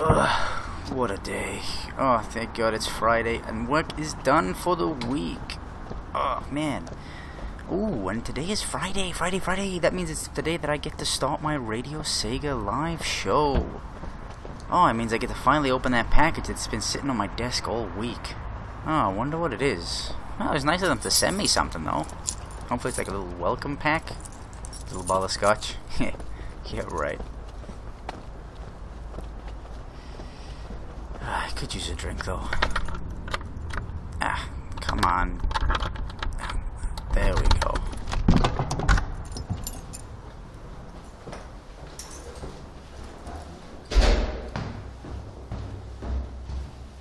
Ugh, what a day. Oh, thank God it's Friday and work is done for the week. Oh, man. Ooh, and today is Friday, Friday, Friday. That means it's the day that I get to start my Radio Sega live show. Oh, it means I get to finally open that package that's been sitting on my desk all week. Oh, I wonder what it is. Well, it was nice of them to send me something, though. Hopefully it's like a little welcome pack. A little bottle of scotch. yeah, right. I could use a drink, though. Ah, come on. There we go.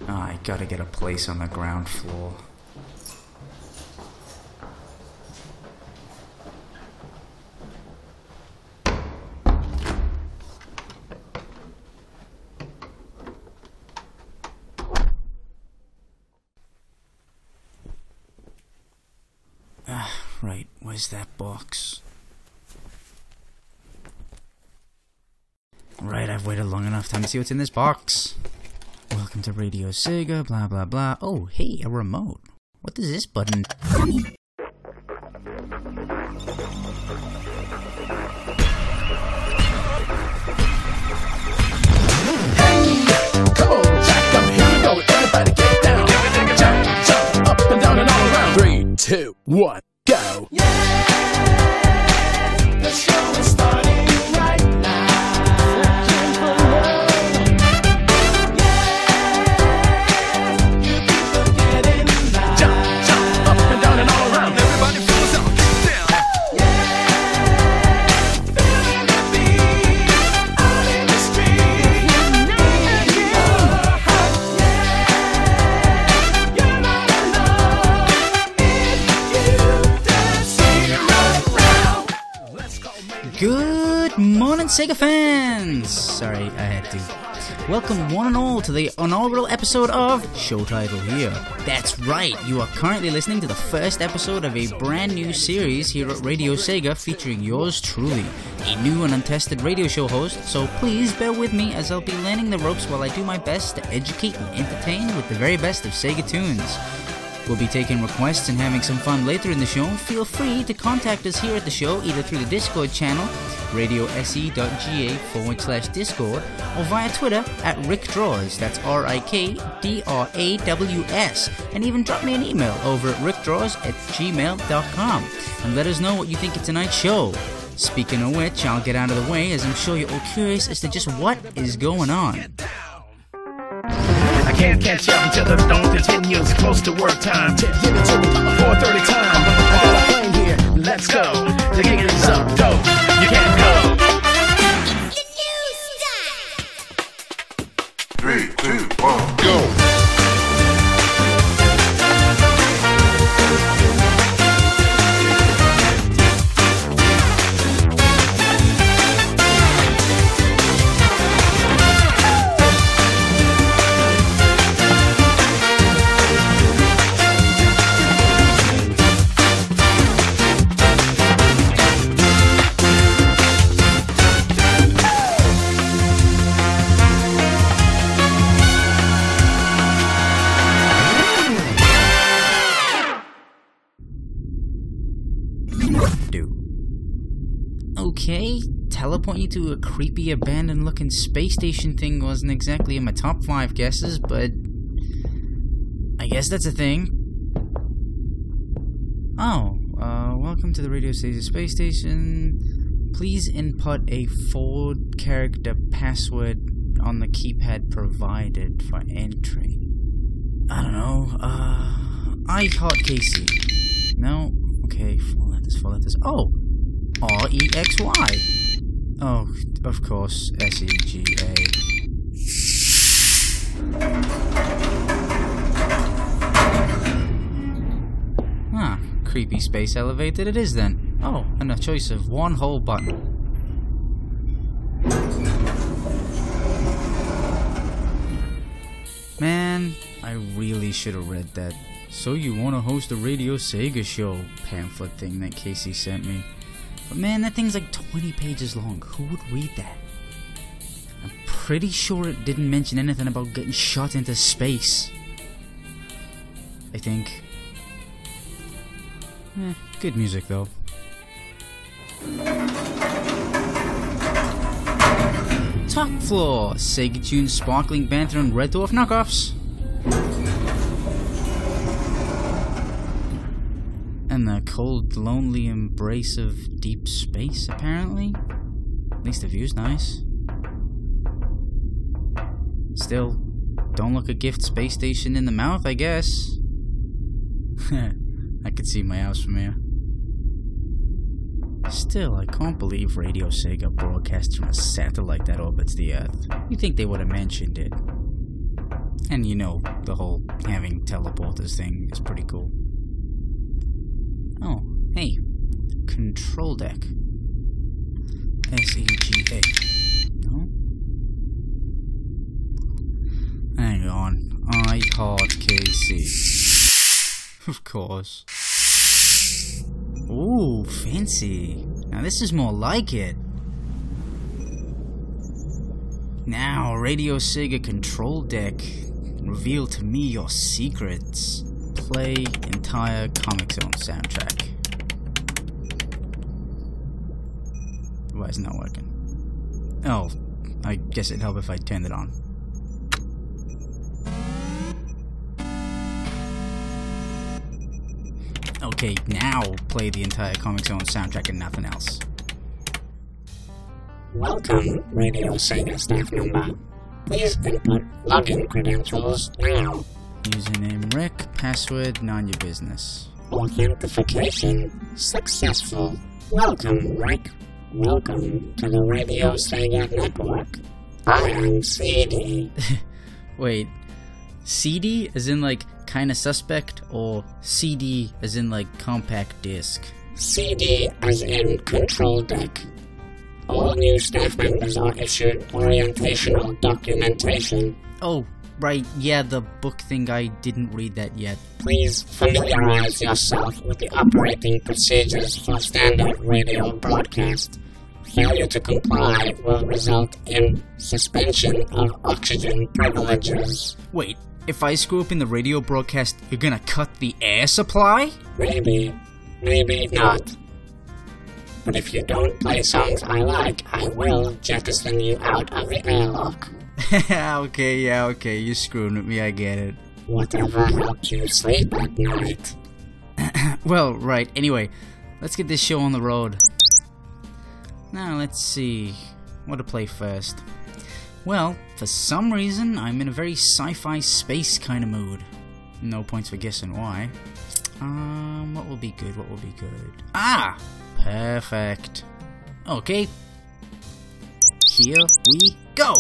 Oh, I gotta get a place on the ground floor. Ah, right. That box? Right, I've waited long enough time to see what's in this box. Welcome to Radio Sega, blah blah blah. Oh, hey, a remote. What does this button? Come on, Morning, Sega fans! Sorry, I had to. Welcome, one and all, to the inaugural episode of Show Title Here. That's right, you are currently listening to the first episode of a brand new series here at Radio Sega featuring yours truly, a new and untested radio show host, so please bear with me as I'll be learning the ropes while I do my best to educate and entertain with the very best of Sega tunes. We'll be taking requests and having some fun later in the show. Feel free to contact us here at the show either through the Discord channel, radiose.ga forward slash Discord, or via Twitter at Rick Draws, that's R I K D R A W S, and even drop me an email over at rickdraws at gmail.com and let us know what you think of tonight's show. Speaking of which, I'll get out of the way as I'm sure you're all curious as to just what is going on. I can't catch up until the dawn continues close to work time. Give it to me, 4:30 time. While I'm playing here, let's go. To a creepy abandoned looking space station thing wasn't exactly in my top five guesses, but I guess that's a thing. Oh, uh, welcome to the Radio Station Space Station. Please input a four character password on the keypad provided for entry. I don't know, uh, I heart KC. No? Okay, four letters, four letters. Oh! R E X Y. Oh, of course, S E G A. Ah, creepy space elevator it is then. Oh, and a choice of one whole button. Man, I really should have read that. So you want to host a Radio Sega show pamphlet thing that Casey sent me. But man, that thing's like 20 pages long. Who would read that? I'm pretty sure it didn't mention anything about getting shot into space. I think. Eh, good music though. Top floor, Sega Tunes Sparkling Banter and Red Dwarf knockoffs. And the cold, lonely embrace of deep space, apparently. At least the view's nice. Still, don't look a gift space station in the mouth, I guess. I could see my house from here. Still, I can't believe Radio Sega broadcasts from a satellite that orbits the Earth. You think they would have mentioned it. And you know, the whole having teleporters thing is pretty cool. Oh, hey. Control deck. S E G A. No? Hang on. I Heart KC. of course. Ooh, fancy. Now this is more like it. Now, Radio Sega Control Deck, reveal to me your secrets. Play entire Comix Zone soundtrack. Is not working? Oh, I guess it'd help if I turned it on. Okay, now play the entire Comix Zone soundtrack and nothing else. Welcome, Radio Sega staff member. Please input login credentials now. Username Rick, password none your business. Authentication successful. Welcome, Rick. Welcome to the Radio Sega Network. I am CD. Wait, CD as in like kinda suspect, or CD as in like compact disc? CD as in control deck. All new staff members are issued orientational documentation. Oh, right, yeah, the book thing, I didn't read that yet. Please familiarize yourself with the operating procedures for standard radio broadcast. Failure to comply will result in suspension of oxygen privileges. Wait, if I screw up in the radio broadcast, you're gonna cut the air supply? Maybe, maybe not. But if you don't play songs I like, I will jettison you out of the airlock. okay, yeah, okay, you're screwing with me, I get it. Whatever helped you sleep at night. Well, right, anyway, let's get this show on the road. Now, let's see. What to play first? Well, for some reason, I'm in a very sci fi space kind of mood. No points for guessing why. Um, what will be good? What will be good? Ah! Perfect. Okay. Here we go!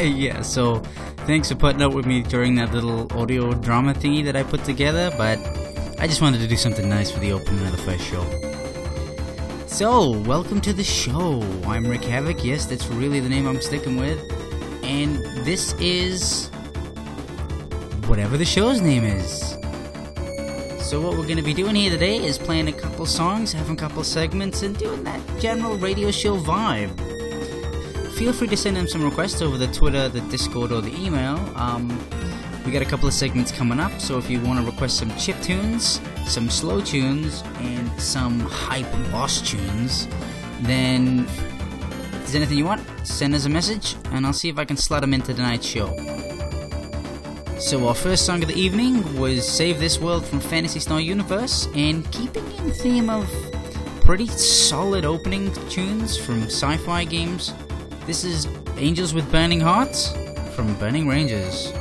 yeah, so thanks for putting up with me during that little audio drama thingy that I put together, but I just wanted to do something nice for the opening of the first show. So, welcome to the show. I'm Rick Havoc. Yes, that's really the name I'm sticking with. And this is whatever the show's name is. So, what we're going to be doing here today is playing a couple songs, having a couple segments, and doing that general radio show vibe. Feel free to send in some requests over the Twitter, the Discord, or the email. Um, we got a couple of segments coming up, so if you want to request some chip tunes, some slow tunes, and some hype boss tunes, then if there's anything you want, send us a message, and I'll see if I can slot them into tonight's show. So our first song of the evening was Save This World from Phantasy Star Universe, and keeping in theme of pretty solid opening tunes from sci-fi games, this is Angels with Burning Hearts from Burning Rangers.